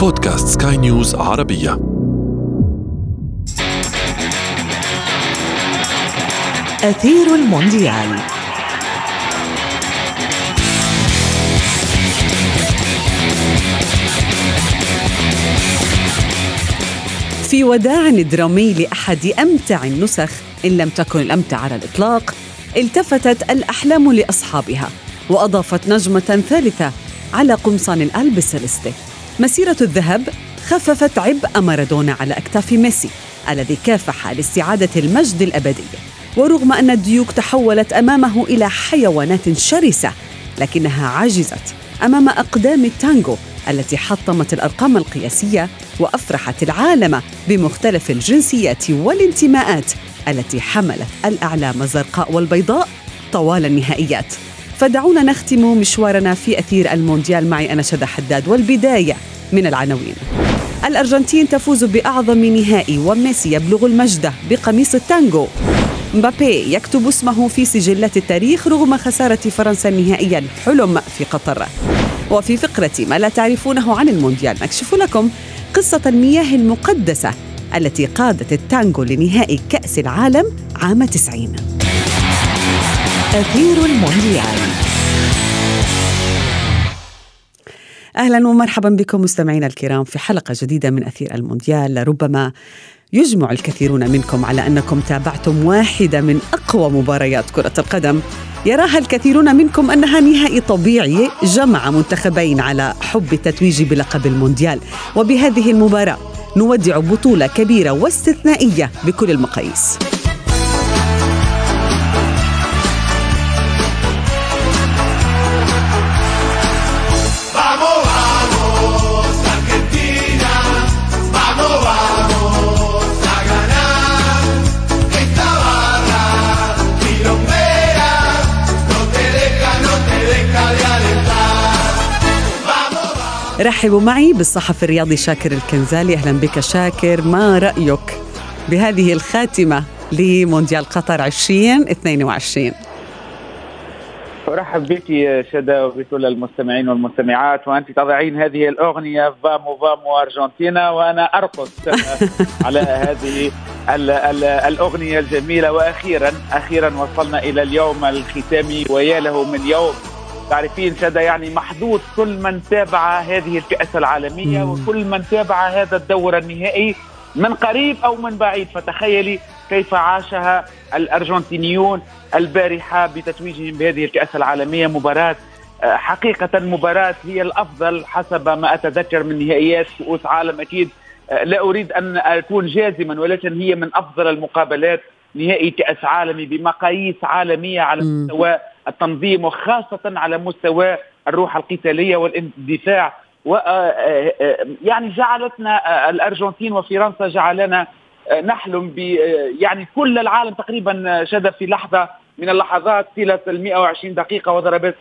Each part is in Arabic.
بودكاست سكاي نيوز عربية. أثير المونديال. في وداع درامي لأحد أمتع النسخ إن لم تكن الأمتع على الإطلاق التفتت الأحلام لأصحابها وأضافت نجمة ثالثة على قمصان الألب السلستي مسيرة الذهب خففت عبء مارادونا على أكتاف ميسي الذي كافح لاستعادة المجد الأبدي. ورغم أن الديوك تحولت أمامه إلى حيوانات شرسة لكنها عجزت أمام أقدام التانغو التي حطمت الأرقام القياسية وأفرحت العالم بمختلف الجنسيات والانتماءات التي حملت الأعلام الزرقاء والبيضاء طوال النهائيات. فدعونا نختم مشوارنا في أثير المونديال معي أنا شذى حداد والبداية من العناوين. الأرجنتين تفوز بأعظم نهائي وميسي يبلغ المجد بقميص التانجو. مبابي يكتب اسمه في سجلات التاريخ رغم خسارة فرنسا النهائي الحلم في قطر. وفي فقرة ما لا تعرفونه عن المونديال نكشف لكم قصة المياه المقدسة التي قادت التانجو لنهائي كأس العالم عام 90 أثير المونديال. أهلا ومرحبا بكم مستمعينا الكرام في حلقة جديدة من أثير المونديال. ربما يجمع الكثيرون منكم على أنكم تابعتم واحدة من أقوى مباريات كرة القدم. يراها الكثيرون منكم أنها نهائي طبيعي جمع منتخبين على حب التتويج بلقب المونديال. وبهذه المباراة نودع بطولة كبيرة واستثنائية بكل المقاييس. رحبوا معي بالصحفي الرياضي شاكر الكنزالي. أهلا بك شاكر ما رأيك بهذه الخاتمة لمونديال قطر 2022 أرحب بك يا شدا وبكل المستمعين والمستمعات. وأنت تضعين هذه الأغنية فامو فامو أرجنتينا وأنا أرقص على هذه ال ال الأغنية الجميلة. وأخيرا أخيرا وصلنا إلى اليوم الختامي ويا له من يوم. تعرفين شدا يعني محظوظ كل من تابع هذه الكأس العالمية مم. وكل من تابع هذا الدور النهائي من قريب أو من بعيد. فتخيلي كيف عاشها الأرجنتينيون البارحة بتتويجهم بهذه الكأس العالمية. مباراة آه، حقيقة مباراة هي الأفضل حسب ما أتذكر من نهائيات كؤوس عالم أكيد. آه، لا أريد أن أكون جازما ولكن هي من أفضل المقابلات نهائي كأس عالمي بمقاييس عالمية على مستوى التنظيم وخاصة على مستوى الروح القتالية والاندفاع و آه، آه، آه، يعني جعلتنا الأرجنتين وفرنسا جعلنا نحلم ب يعني كل العالم تقريبا شد في لحظة من اللحظات طيله ال 120 دقيقة وضربات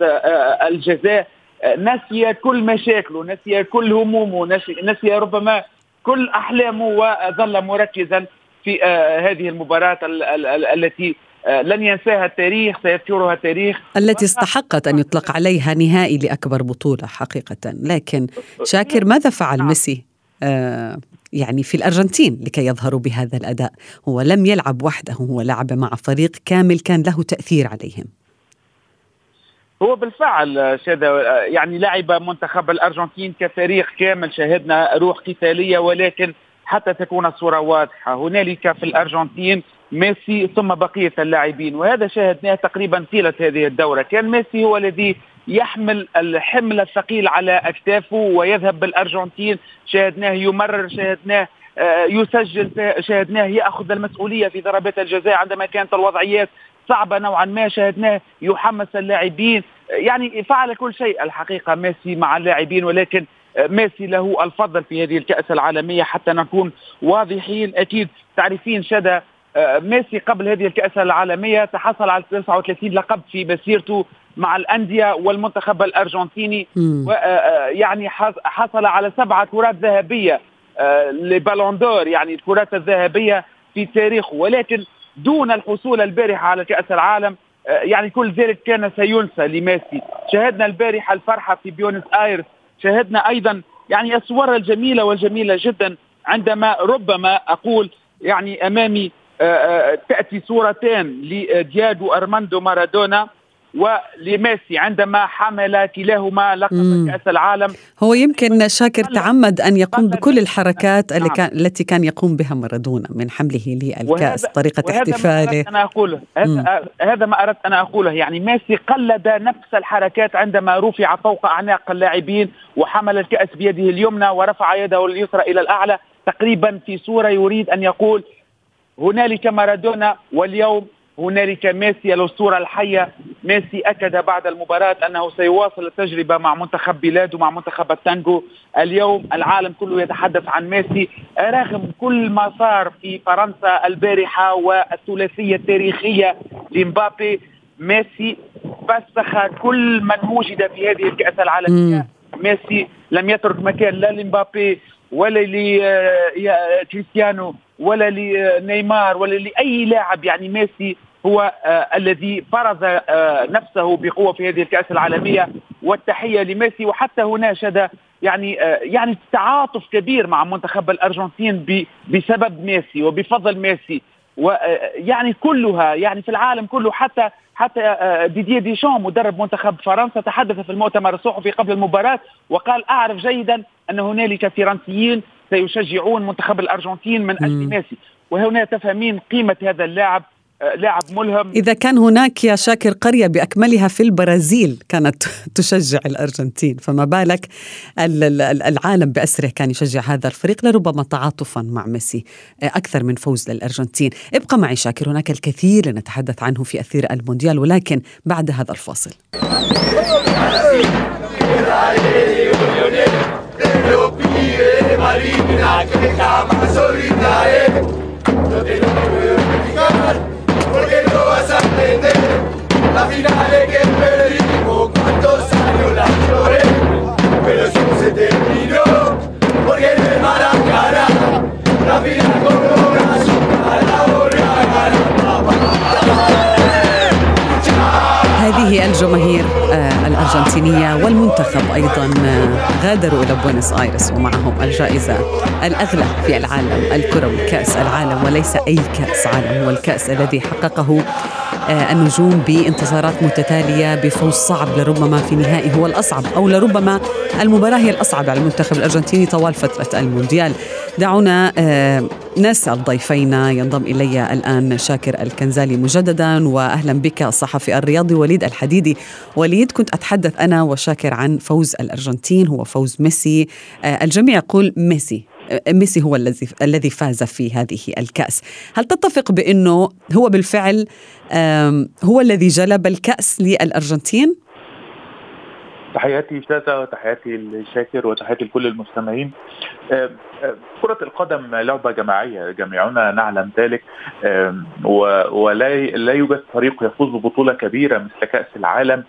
الجزاء. نسي كل مشاكله نسي كل همومه نسي ربما كل أحلامه وظل مركزا في هذه المباراة التي لن ينساها التاريخ سيذكرها التاريخ. التي استحقت أن يطلق عليها نهائي لأكبر بطولة حقيقة. لكن شاكر ماذا فعل نعم. ميسي؟ آه يعني في الأرجنتين لكي يظهروا بهذا الأداء. هو لم يلعب وحده هو لعب مع فريق كامل كان له تأثير عليهم. هو بالفعل شهد يعني لعب منتخب الأرجنتين كفريق كامل شاهدنا روح قتالية ولكن حتى تكون الصورة واضحة. هنالك في الأرجنتين ميسي ثم بقية اللاعبين. وهذا شاهدناه تقريبا طيلة هذه الدورة. كان ميسي هو الذي يحمل الحمل الثقيل على أكتافه ويذهب بالأرجنتين. شاهدناه يمرر شاهدناه آه، يسجل شاهدناه يأخذ المسؤولية في ضربات الجزاء عندما كانت الوضعيات صعبة نوعا ما. شاهدناه يحمس اللاعبين. يعني فعل كل شيء الحقيقة ميسي مع اللاعبين. ولكن آه، ميسي له الفضل في هذه الكأس العالمية. حتى نكون واضحين أكيد تعرفين آه، ميسي قبل هذه الكأس العالمية تحصل على 39 لقب في مسيرته مع الأندية والمنتخب الأرجنتيني. ويعني آه، حصل على سبعة كرات ذهبية لبالون دور يعني الكرات الذهبية في تاريخه. ولكن دون الحصول البارحة على كأس العالم يعني كل ذلك كان سينسى لميسي. شاهدنا البارحة الفرحة في بيونس آيرس. شاهدنا أيضا يعني الصور الجميلة والجميلة جدا عندما ربما أقول يعني أمامي تأتي صورتان لدياغو أرماندو مارادونا ولميسي عندما حمل كلاهما لقب كأس العالم. هو يمكن شاكر تعمد أن يقوم بكل الحركات نعم. كان التي كان يقوم بها مارادونا من حمله للكأس طريقة وهذا احتفاله. ما أنا أقوله. هذا, هذا ما أردت أن أقوله. يعني ميسي قلد نفس الحركات عندما رفع فوق أعناق اللاعبين وحمل الكأس بيده اليمنى ورفع يده اليسرى إلى الأعلى. تقريبا في صورة يريد أن يقول هنالك مارادونا واليوم هنالك ميسي الأسطورة الحية. ميسي أكد بعد المباراة أنه سيواصل التجربة مع منتخب بلاده مع منتخب التانجو. اليوم العالم كله يتحدث عن ميسي. رغم كل ما صار في فرنسا البارحة والثلاثية التاريخية لمبابي ميسي فسخ كل من وجد في هذه الكأس العالمية. ميسي لم يترك مكان لا لمبابي ولا لكريستيانو ولا لنيمار ولا لاي لاعب يعني ميسي هو آه الذي فرض آه نفسه بقوة في هذه الكأس العالمية. والتحية لميسي. وحتى هنا شد يعني آه يعني تعاطف كبير مع منتخب الأرجنتين بسبب ميسي وبفضل ميسي. ويعني كلها يعني في العالم كله حتى حتى آه، ديدي ديشون مدرب منتخب فرنسا تحدث في المؤتمر الصحفي قبل المباراة وقال أعرف جيدا أن هنالك فرنسيين سيشجعون منتخب الأرجنتين من أجل ميسي وهنا تفهمين قيمة هذا اللاعب لاعب ملهم. إذا كان هناك يا شاكر قرية بأكملها في البرازيل كانت تشجع الأرجنتين فما بالك العالم بأسره كان يشجع هذا الفريق لربما تعاطفا مع ميسي أكثر من فوز للأرجنتين. ابقى معي شاكر هناك الكثير لنتحدث عنه في أثير المونديال ولكن بعد هذا الفاصل. La finale que perdimos cuántos años la lloré pero eso se terminó porque la final con Brasil la volver a ganar هذه الجماهير الأرجنتينية والمنتخب أيضا غادروا إلى بوينس آيرس ومعهم الجائزة الأغلى في العالم الكروي كأس العالم وليس أي كأس عالم هو الكأس الذي حققه آه، النجوم بانتصارات متتالية بفوز صعب لربما في نهائي هو الأصعب أو لربما المباراة هي الأصعب على المنتخب الأرجنتيني طوال فترة المونديال. دعونا آه، نسأل ضيفينا ينضم إلي الآن شاكر الكنزالي مجددا وأهلا بك الصحفي الرياضي وليد الحديدي. وليد كنت أتحدث أنا وشاكر عن فوز الأرجنتين هو فوز ميسي. آه، الجميع يقول ميسي. ميسي هو الذي الذي فاز في هذه الكأس هل تتفق بأنه هو بالفعل هو الذي جلب الكأس للأرجنتين؟ تحياتي شاذة وتحياتي لشاكر وتحياتي لكل المستمعين كرة القدم لعبة جماعية جميعنا نعلم ذلك ولا لا يوجد فريق يفوز ببطولة كبيرة مثل كأس العالم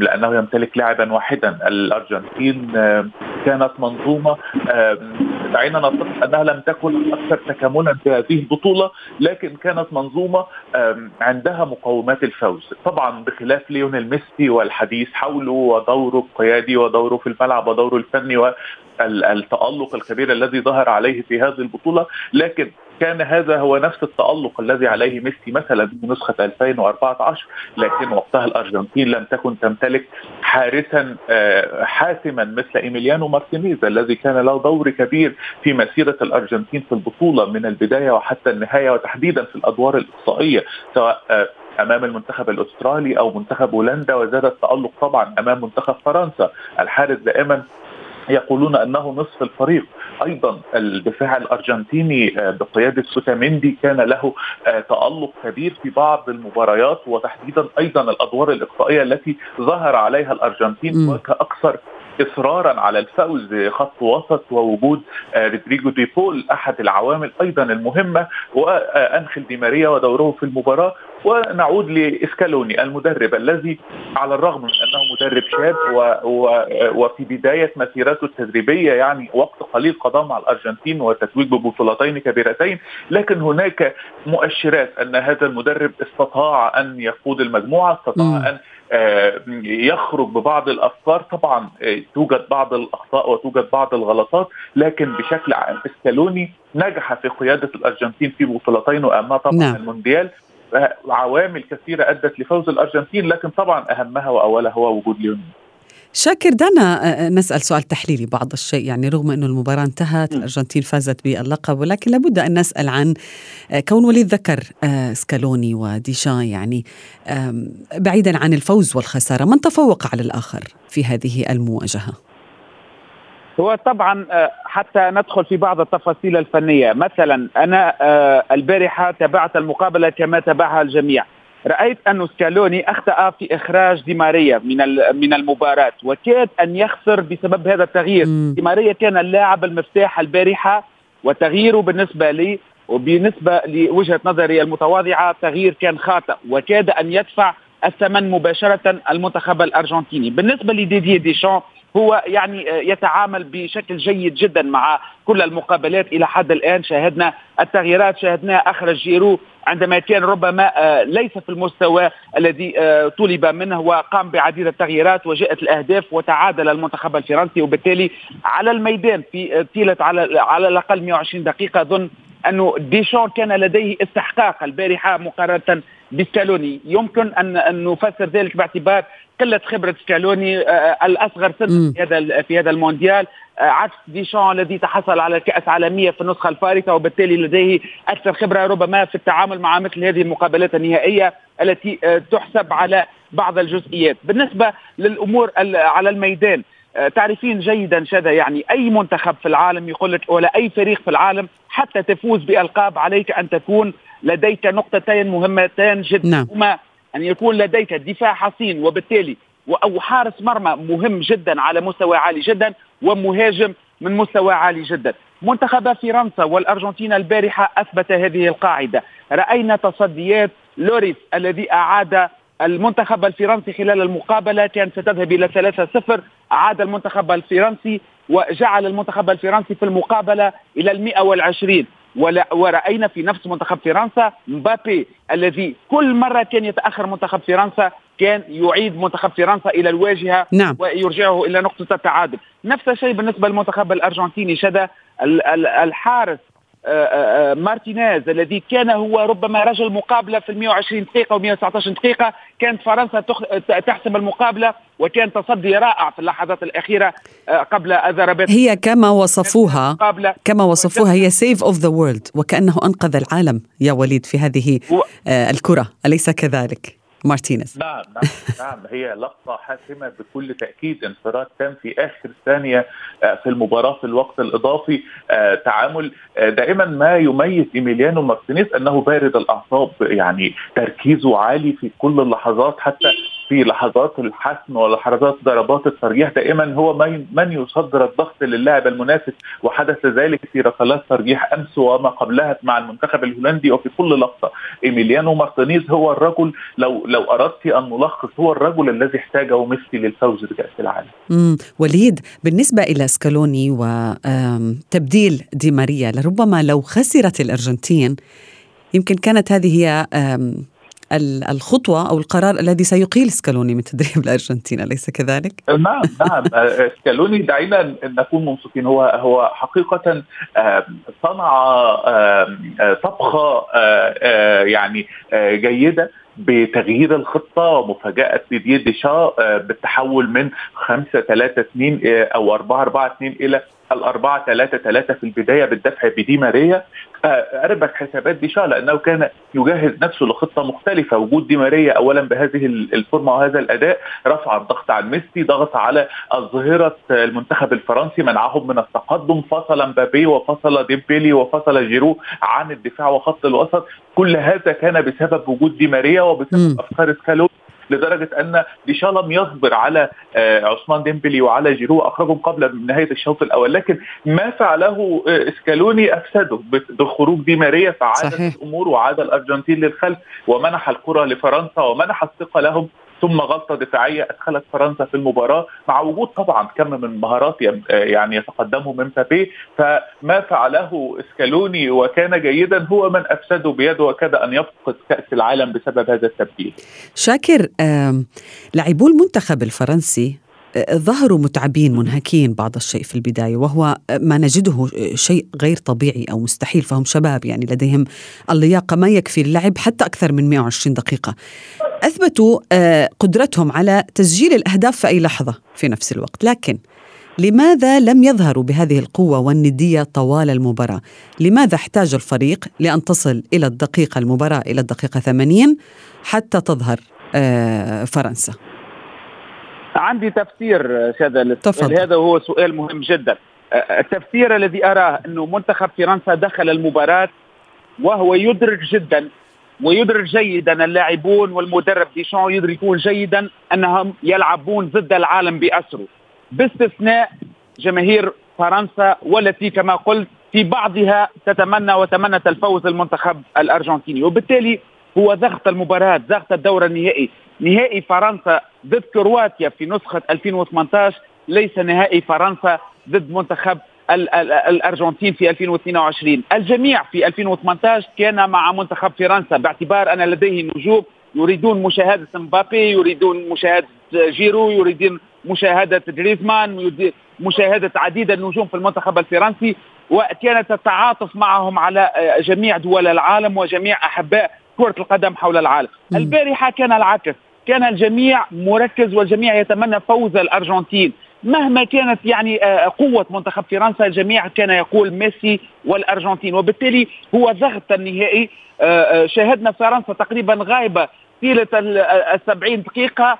لأنه يمتلك لاعبا واحدا. الأرجنتين كانت منظومة دعينا نتفق أنها لم تكن أكثر تكاملا في هذه البطولة لكن كانت منظومة عندها مقومات الفوز. طبعا بخلاف ليونيل ميسي والحديث حوله ودوره القيادي ودوره في الملعب ودوره الفني التألق الكبير الذي ظهر عليه في هذه البطولة لكن كان هذا هو نفس التألق الذي عليه ميسي مثلا في نسخة 2014 لكن وقتها الأرجنتين لم تكن تمتلك حارسا آه، حاسما مثل إيميليانو مارتينيز الذي كان له دور كبير في مسيرة الأرجنتين في البطولة من البداية وحتى النهاية وتحديدا في الأدوار الإقصائية سواء آه، أمام المنتخب الأسترالي أو منتخب هولندا وزاد التألق طبعا أمام منتخب فرنسا الحارس دائما يقولون أنه نصف الفريق. أيضا الدفاع الأرجنتيني آه، بقيادة أوتاميندي كان له آه، تألق كبير في بعض المباريات وتحديدا أيضا الأدوار الإقصائية التي ظهر عليها الأرجنتين وكاكثر اصرارا على الفوز خط وسط ووجود آه، رودريجو دي بول أحد العوامل أيضا المهمة وانخل دي ماريا ودوره في المباراة. ونعود لإسكالوني المدرب الذي على الرغم من أنه مدرب شاب و و وفي بداية مسيرته التدريبية يعني وقت قليل قضاه مع الأرجنتين والتتويج ببطولتين كبيرتين لكن هناك مؤشرات أن هذا المدرب استطاع أن يقود المجموعة استطاع أن يخرج ببعض الأفكار. طبعا توجد بعض الأخطاء وتوجد بعض الغلطات لكن بشكل عام إسكالوني نجح في قيادة الأرجنتين في بطولتين واهمها طبعا نعم. المونديال. عوامل كثيرة أدت لفوز الأرجنتين لكن طبعا أهمها وأولها هو وجود ليونيل. شاكر دعنا نسأل سؤال تحليلي بعض الشيء. يعني رغم أنه المباراة انتهت الأرجنتين فازت باللقب ولكن لابد أن نسأل عن كون وليد ذكر سكالوني وديشان يعني بعيدا عن الفوز والخسارة من تفوق على الآخر في هذه المواجهة؟ هو طبعا حتى ندخل في بعض التفاصيل الفنية. مثلا أنا البارحة تابعت المقابلة كما تابعها الجميع. رأيت أن سكالوني أخطأ في إخراج دي ماريا من من المباراة وكاد أن يخسر بسبب هذا التغيير. دي ماريا كان اللاعب المفتاح البارحة وتغييره بالنسبة لي وبالنسبة لوجهة نظري المتواضعة تغيير كان خاطئ وكاد أن يدفع الثمن مباشرة المنتخب الأرجنتيني. بالنسبة لديدي ديشان هو يعني يتعامل بشكل جيد جدا مع كل المقابلات. إلى حد الآن شاهدنا التغييرات شاهدنا أخرج جيرو عندما كان ربما ليس في المستوى الذي طلب منه وقام بعديد التغييرات وجاءت الأهداف وتعادل المنتخب الفرنسي. وبالتالي على الميدان في طيلة على على الأقل 120 دقيقة اظن انه ديشان كان لديه استحقاق البارحة مقارنة بسكالوني يمكن أن نفسر ذلك باعتبار قلة خبرة سكالوني الأصغر سنا في هذا في هذا المونديال. عكس ديشان الذي تحصل على كأس عالمية في النسخة الفارقة وبالتالي لديه أكثر خبرة ربما في التعامل مع مثل هذه المقابلات النهائية التي تحسب على بعض الجزئيات. بالنسبة للأمور على الميدان تعرفين جيدا شذا يعني أي منتخب في العالم يقول لك ولا أي فريق في العالم حتى تفوز بألقاب عليك أن تكون لديك نقطتين مهمتان جدا نعم. هما أن يكون لديك دفاع حصين وبالتالي أو حارس مرمى مهم جدا على مستوى عالي جدا ومهاجم من مستوى عالي جدا. منتخب فرنسا والأرجنتين البارحة أثبت هذه القاعدة. رأينا تصديات لوريس الذي أعاد المنتخب الفرنسي خلال المقابلة كان ستذهب إلى 3-0 عاد المنتخب الفرنسي وجعل المنتخب الفرنسي في المقابلة إلى المئة والعشرين. ورأينا في نفس منتخب فرنسا مبابي الذي كل مرة كان يتأخر منتخب فرنسا كان يعيد منتخب فرنسا إلى الواجهة نعم. ويرجعه إلى نقطة التعادل نفس الشيء بالنسبة للمنتخب الأرجنتيني شذا الحارس مارتينيز الذي كان هو ربما رجل مقابلة في ال 120 دقيقة و 119 دقيقة كانت فرنسا تحسم المقابلة وكان تصدي رائع في اللحظات الأخيرة قبل الضربات هي كما وصفوها كما وصفوها هي save of the world وكأنه أنقذ العالم يا وليد في هذه الكرة أليس كذلك؟ مارتينيز. نعم نعم نعم. هي لقطة حاسمة بكل تأكيد. انفراد تم في آخر ثانية آه، في المباراة في الوقت الإضافي. آه، تعامل آه، دائما ما يميز إيميليانو مارتينيز أنه بارد الأعصاب يعني تركيزه عالي في كل اللحظات حتى في لحظات الحسم ولحظات ضربات الترجيح دائما هو من يصدر الضغط للاعب المنافس وحدث ذلك في ركلات ترجيح أمس وما قبلها مع المنتخب الهولندي وفي كل لقطة إيميليانو مارتينيز هو الرجل لو لو أردت أن نلخص هو الرجل الذي احتاجه ميسي للفوز بكأس العالم. امم وليد بالنسبة إلى سكالوني وتبديل دي ماريا لربما لو خسرت الأرجنتين يمكن كانت هذه هي الخطوة أو القرار الذي سيقيل سكالوني من تدريب الأرجنتين أليس كذلك؟ نعم نعم سكالوني دعينا نكون منصفين هو هو حقيقة صنع طبخة يعني جيدة بتغيير الخطة ومفاجأة ديديer ديشا بالتحول من 5 3 2 أو 4 4 2 إلى الأربعة ثلاثة ثلاثة في البداية بالدفع بدي ماريا. أربك حسابات ديشان لأنه كان يجهز نفسه لخطة مختلفة. وجود دي ماريا أولا بهذه الفورمة وهذا الأداء رفع الضغط عن ميسي ضغط على الظهيرة المنتخب الفرنسي منعهم من التقدم. فصل مبابي وفصل ديمبيلي وفصل جيرو عن الدفاع وخط الوسط. كل هذا كان بسبب وجود دي ماريا وبسبب أفكار سكالوني. لدرجة أن ديشان لم يصبر على آه، عثمان ديمبلي وعلى جيرو اخرجهم قبل نهاية الشوط الأول. لكن ما فعله آه، اسكالوني أفسده بخروج دي ماريا فعادت الأمور وعاد الأرجنتين للخلف ومنح الكرة لفرنسا ومنح الثقة لهم ثم غلطة دفاعية أدخلت فرنسا في المباراة مع وجود طبعا كم من مهارات يعني يتقدمه من مبابي فما فعله إسكالوني وكان جيدا هو من أفسده بيده وكاد أن يفقد كأس العالم بسبب هذا التبديل. شاكر لاعبو المنتخب الفرنسي ظهروا متعبين منهكين بعض الشيء في البداية وهو ما نجده شيء غير طبيعي أو مستحيل فهم شباب يعني لديهم اللياقة ما يكفي اللعب حتى أكثر من 120 دقيقة أثبتوا قدرتهم على تسجيل الأهداف في أي لحظة في نفس الوقت لكن لماذا لم يظهروا بهذه القوة والندية طوال المباراة؟ لماذا احتاج الفريق لأن تصل إلى الدقيقة المباراة إلى الدقيقة 80 حتى تظهر فرنسا؟ عندي تفسير تفضل. هذا هو سؤال مهم جدا. التفسير الذي أراه أنه منتخب فرنسا دخل المباراة وهو يدرك جدا ويدرك جيدا اللاعبون والمدرب ديشان يدركون جيدا أنهم يلعبون ضد العالم بأسره. باستثناء جماهير فرنسا والتي كما قلت في بعضها تتمنى وتمنت الفوز المنتخب الأرجنتيني. وبالتالي هو ضغط المباراة ضغط الدور النهائي. نهائي فرنسا ضد كرواتيا في نسخة 2018 ليس نهائي فرنسا ضد منتخب الأرجنتين في 2022 الجميع في 2018 كان مع منتخب فرنسا. باعتبار أن لديه نجوم يريدون مشاهدة مبابي يريدون مشاهدة جيرو يريدون مشاهدة جريزمان مشاهدة عديد النجوم في المنتخب الفرنسي. وكانت تتعاطف معهم على جميع دول العالم وجميع أحباء كرة القدم حول العالم. م. البارحة كان العكس. كان الجميع مركز والجميع يتمنى فوز الأرجنتين. مهما كانت يعني قوة منتخب فرنسا الجميع كان يقول ميسي والأرجنتين. وبالتالي هو ضغط النهائي. شاهدنا فرنسا تقريبا غايبة طيلة السبعين دقيقة.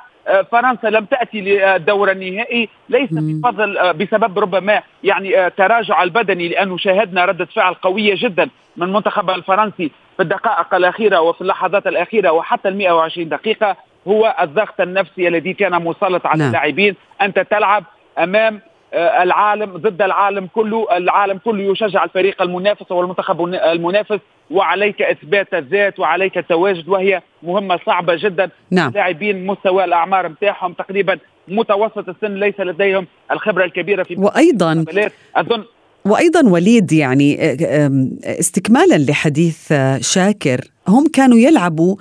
فرنسا لم تأتي للدور النهائي. ليس بفضل بسبب ربما يعني تراجع البدني لأنه شاهدنا ردة فعل قوية جدا من المنتخب الفرنسي في الدقائق الأخيرة وفي اللحظات الأخيرة وحتى ال 120 دقيقة. هو الضغط النفسي الذي كان مسلط على نعم. اللاعبين. أنت تلعب أمام العالم ضد العالم كله. العالم كله يشجع الفريق المنافس والمنتخب المنافس. وعليك إثبات الذات وعليك التواجد وهي مهمة صعبة جدا. نعم. لاعبين مستوى الأعمار نتاعهم تقريبا متوسط السن ليس لديهم الخبرة الكبيرة في وأيضا أظن وأيضا وليد يعني استكمالا لحديث شاكر. هم كانوا يلعبوا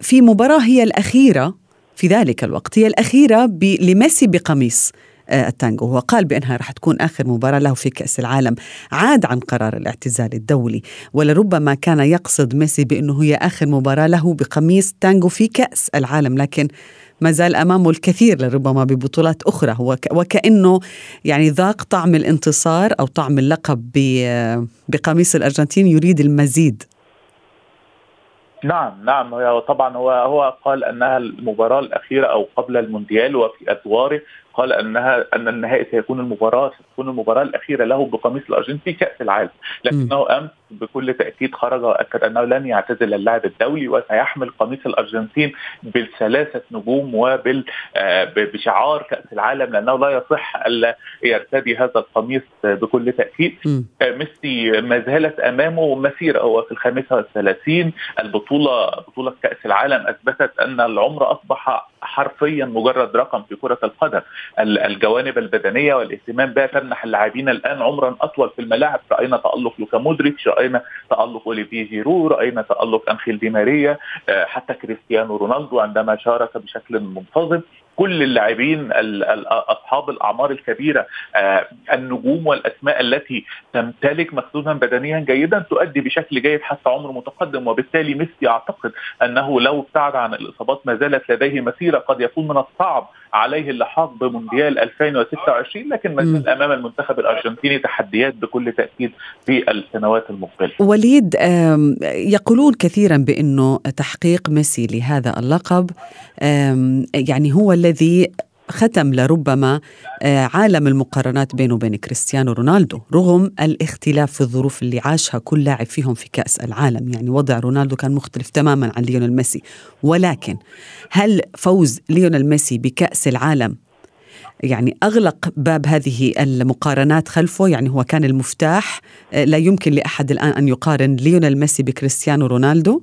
في مباراة هي الأخيرة في ذلك الوقت هي الأخيرة لميسي بقميص التانجو. هو قال بأنها رح تكون آخر مباراة له في كأس العالم عاد عن قرار الاعتزال الدولي. ولربما كان يقصد ميسي بأنه هي آخر مباراة له بقميص تانجو في كأس العالم لكن ما زال أمامه الكثير لربما ببطولات أخرى. وكأنه يعني ذاق طعم الانتصار أو طعم اللقب بقميص الأرجنتين يريد المزيد. نعم نعم. طبعا هو هو قال أنها المباراة الأخيرة أو قبل المونديال وفي أدواره. قال انها أن النهائي سيكون المباراه ستكون المباراة الأخيرة له بقميص الأرجنتين في كأس العالم. لكنه امس بكل تأكيد خرج وأكد أنه لن يعتزل اللعب الدولي وسيحمل قميص الأرجنتين بالثلاثة نجوم وبال بشعار كأس العالم لأنه لا يصح ألا يرتدي هذا القميص بكل تأكيد. ميسي ما زالت أمامه. مسيره هو في الخامسة والثلاثين. البطوله بطولة كأس العالم أثبتت أن العمر أصبح حرفيا مجرد رقم في كرة القدم. الجوانب البدنية والاهتمام بها تمنح اللاعبين الآن عمرا أطول في الملاعب. رأينا تألق لوكا مودريتش رأينا تألق اوليفيه جيرو رأينا تألق أنخيل دي ماريا. حتى كريستيانو رونالدو عندما شارك بشكل منتظم كل اللاعبين أصحاب الأعمار الكبيرة النجوم والأسماء التي تمتلك مخزونا بدنيا جيدا تؤدي بشكل جيد حتى عمر متقدم وبالتالي ميسي أعتقد أنه لو ابتعد عن الإصابات ما زالت لديه مسيرة قد يكون من الصعب عليه اللحاق بمونديال 2026 لكن ما زال أمام المنتخب الأرجنتيني تحديات بكل تأكيد في السنوات المقبلة. وليد يقولون كثيرا بأنه تحقيق ميسي لهذا اللقب يعني هو الذي ختم لربما عالم المقارنات بينه وبين كريستيانو رونالدو رغم الاختلاف في الظروف اللي عاشها كل لاعب فيهم في كأس العالم. يعني وضع رونالدو كان مختلف تماما عن ليونيل ميسي. ولكن هل فوز ليونيل ميسي بكأس العالم يعني أغلق باب هذه المقارنات خلفه؟ يعني هو كان المفتاح. لا يمكن لأحد الآن أن يقارن ليونيل ميسي بكريستيانو رونالدو.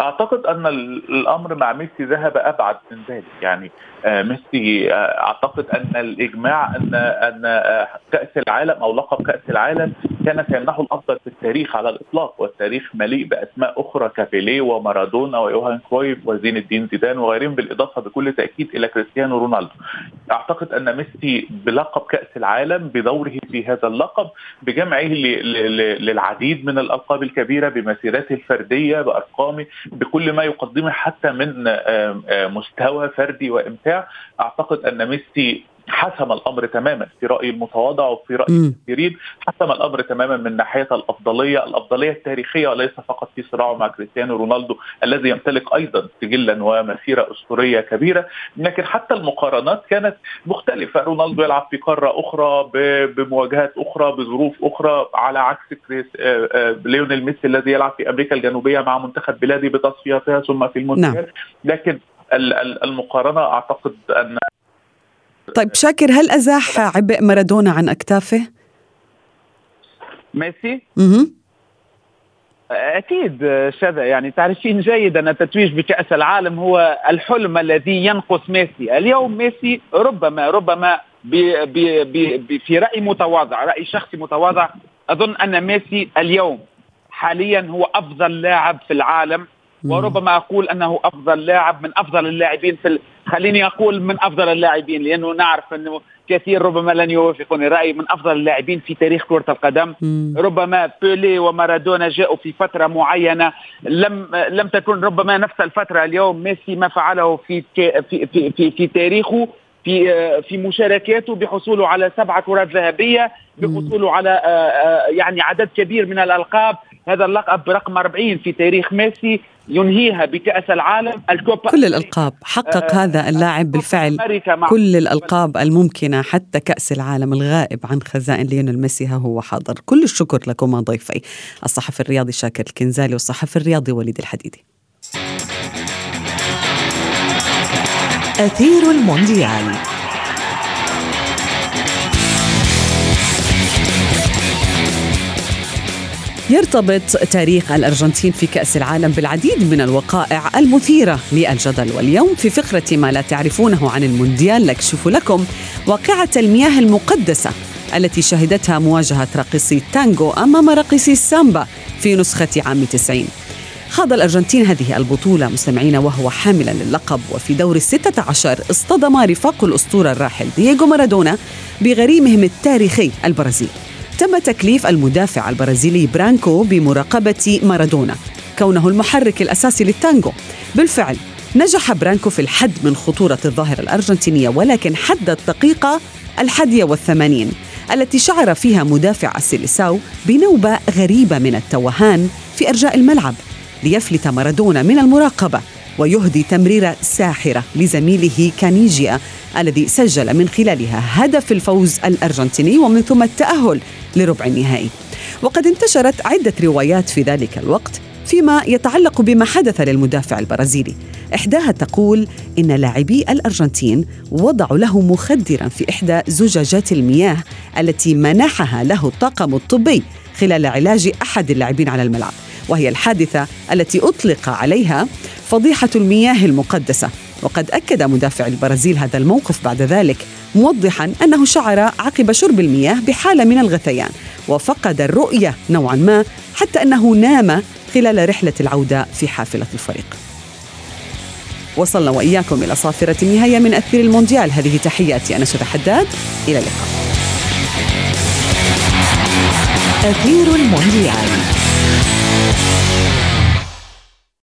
أعتقد أن الأمر مع ميسي ذهب أبعد من ذلك يعني آه، ميسي آه، أعتقد أن الإجماع ان أن آه، كأس العالم أو لقب كأس العالم كان سيمنحه الأفضل في التاريخ على الإطلاق والتاريخ مليء بأسماء أخرى كبيليه ومارادونا ويوهان كرويف وزين الدين زيدان وغيرهم بالإضافة بكل تأكيد إلى كريستيانو رونالدو. أعتقد أن ميسي بلقب كأس العالم بدوره في هذا اللقب بجمعه للعديد من الألقاب الكبيرة بمسيرته الفردية بأرقامه بكل ما يقدمه حتى من مستوى فردي وإمتاع. أعتقد أن ميسي حسم الأمر تماما في رايي المتواضع وفي رأي الكثيرين حسم الأمر تماما من ناحية الأفضلية. الأفضلية التاريخية وليس فقط في صراعه مع كريستيانو رونالدو الذي يمتلك أيضا سجلا ومسيرة أسطورية كبيرة لكن حتى المقارنات كانت مختلفة. رونالدو يلعب في قارة أخرى بمواجهات أخرى بظروف أخرى على عكس كريس آه، آه، ليونيل ميسي الذي يلعب في أمريكا الجنوبية مع منتخب بلاده بتصفياتها ثم في المونديال. نعم. لكن المقارنة أعتقد أن طيب شاكر هل أزاح عبء مارادونا عن أكتافه؟ ميسي؟ أها أكيد شذا. يعني تعرفين جيدا أن التتويج بكأس العالم هو الحلم الذي ينقص ميسي، اليوم ميسي ربما ربما بي بي بي في رأي متواضع، رأي شخصي متواضع. أظن أن ميسي اليوم حاليا هو أفضل لاعب في العالم. وربما أقول أنه أفضل لاعب من أفضل اللاعبين في خليني أقول من أفضل اللاعبين لأنه نعرف أنه كثير ربما لن يوافقوني رايي من أفضل اللاعبين في تاريخ كرة القدم. مم. ربما بيلي ومارادونا جاءوا في فترة معينة لم لم تكن ربما نفس الفترة اليوم ميسي ما فعله في في في, في, في تاريخه في في مشاركاته بحصوله على سبعه كرات ذهبية بحصوله على آه، آه، يعني عدد كبير من الألقاب. هذا اللقب رقم 40 في تاريخ ميسي ينهيها بكأس العالم الكوبا كل الألقاب حقق آه هذا اللاعب بالفعل كل الألقاب الممكنة حتى كأس العالم الغائب عن خزائن ليونيل ميسي. ها هو حاضر. كل الشكر لكم ضيفي. الصحفي الرياضي شاكر الكنزالي والصحفي الرياضي وليد الحديدي. أثير المونديال. يرتبط تاريخ الأرجنتين في كأس العالم بالعديد من الوقائع المثيرة للجدل واليوم في فقرة ما لا تعرفونه عن المونديال. نكشف لكم واقعة المياه المقدسة التي شهدتها مواجهة راقصي التانجو أمام راقصي السامبا في نسخة عام 90 خاض الأرجنتين هذه البطولة مستمعين وهو حاملا للقب وفي دور الستة عشر اصطدم رفاق الأسطورة الراحل دييغو مارادونا بغريمهم التاريخي البرازيل تم تكليف المدافع البرازيلي برانكو بمراقبة مارادونا كونه المحرك الأساسي للتانجو بالفعل نجح برانكو في الحد من خطورة الظاهرة الأرجنتينية ولكن حتى الدقيقة الحادية والثمانين التي شعر فيها مدافع السيليساو بنوبة غريبة من التوهان في أرجاء الملعب ليفلت مارادونا من المراقبة. ويهدي تمريرة ساحرة لزميله كانيجيا الذي سجل من خلالها هدف الفوز الأرجنتيني ومن ثم التأهل لربع النهائي. وقد انتشرت عدة روايات في ذلك الوقت فيما يتعلق بما حدث للمدافع البرازيلي. إحداها تقول إن لاعبي الأرجنتين وضعوا له مخدرا في إحدى زجاجات المياه التي منحها له الطاقم الطبي خلال علاج أحد اللاعبين على الملعب. وهي الحادثة التي أطلق عليها فضيحة المياه المقدسة. وقد أكد مدافع البرازيل هذا الموقف بعد ذلك موضحا أنه شعر عقب شرب المياه بحالة من الغثيان وفقد الرؤية نوعا ما حتى أنه نام خلال رحلة العودة في حافلة الفريق. وصلنا وإياكم إلى صافرة النهاية من أثير المونديال. هذه تحياتي أنا شذى حداد. إلى اللقاء. أثير المونديال. Yeah.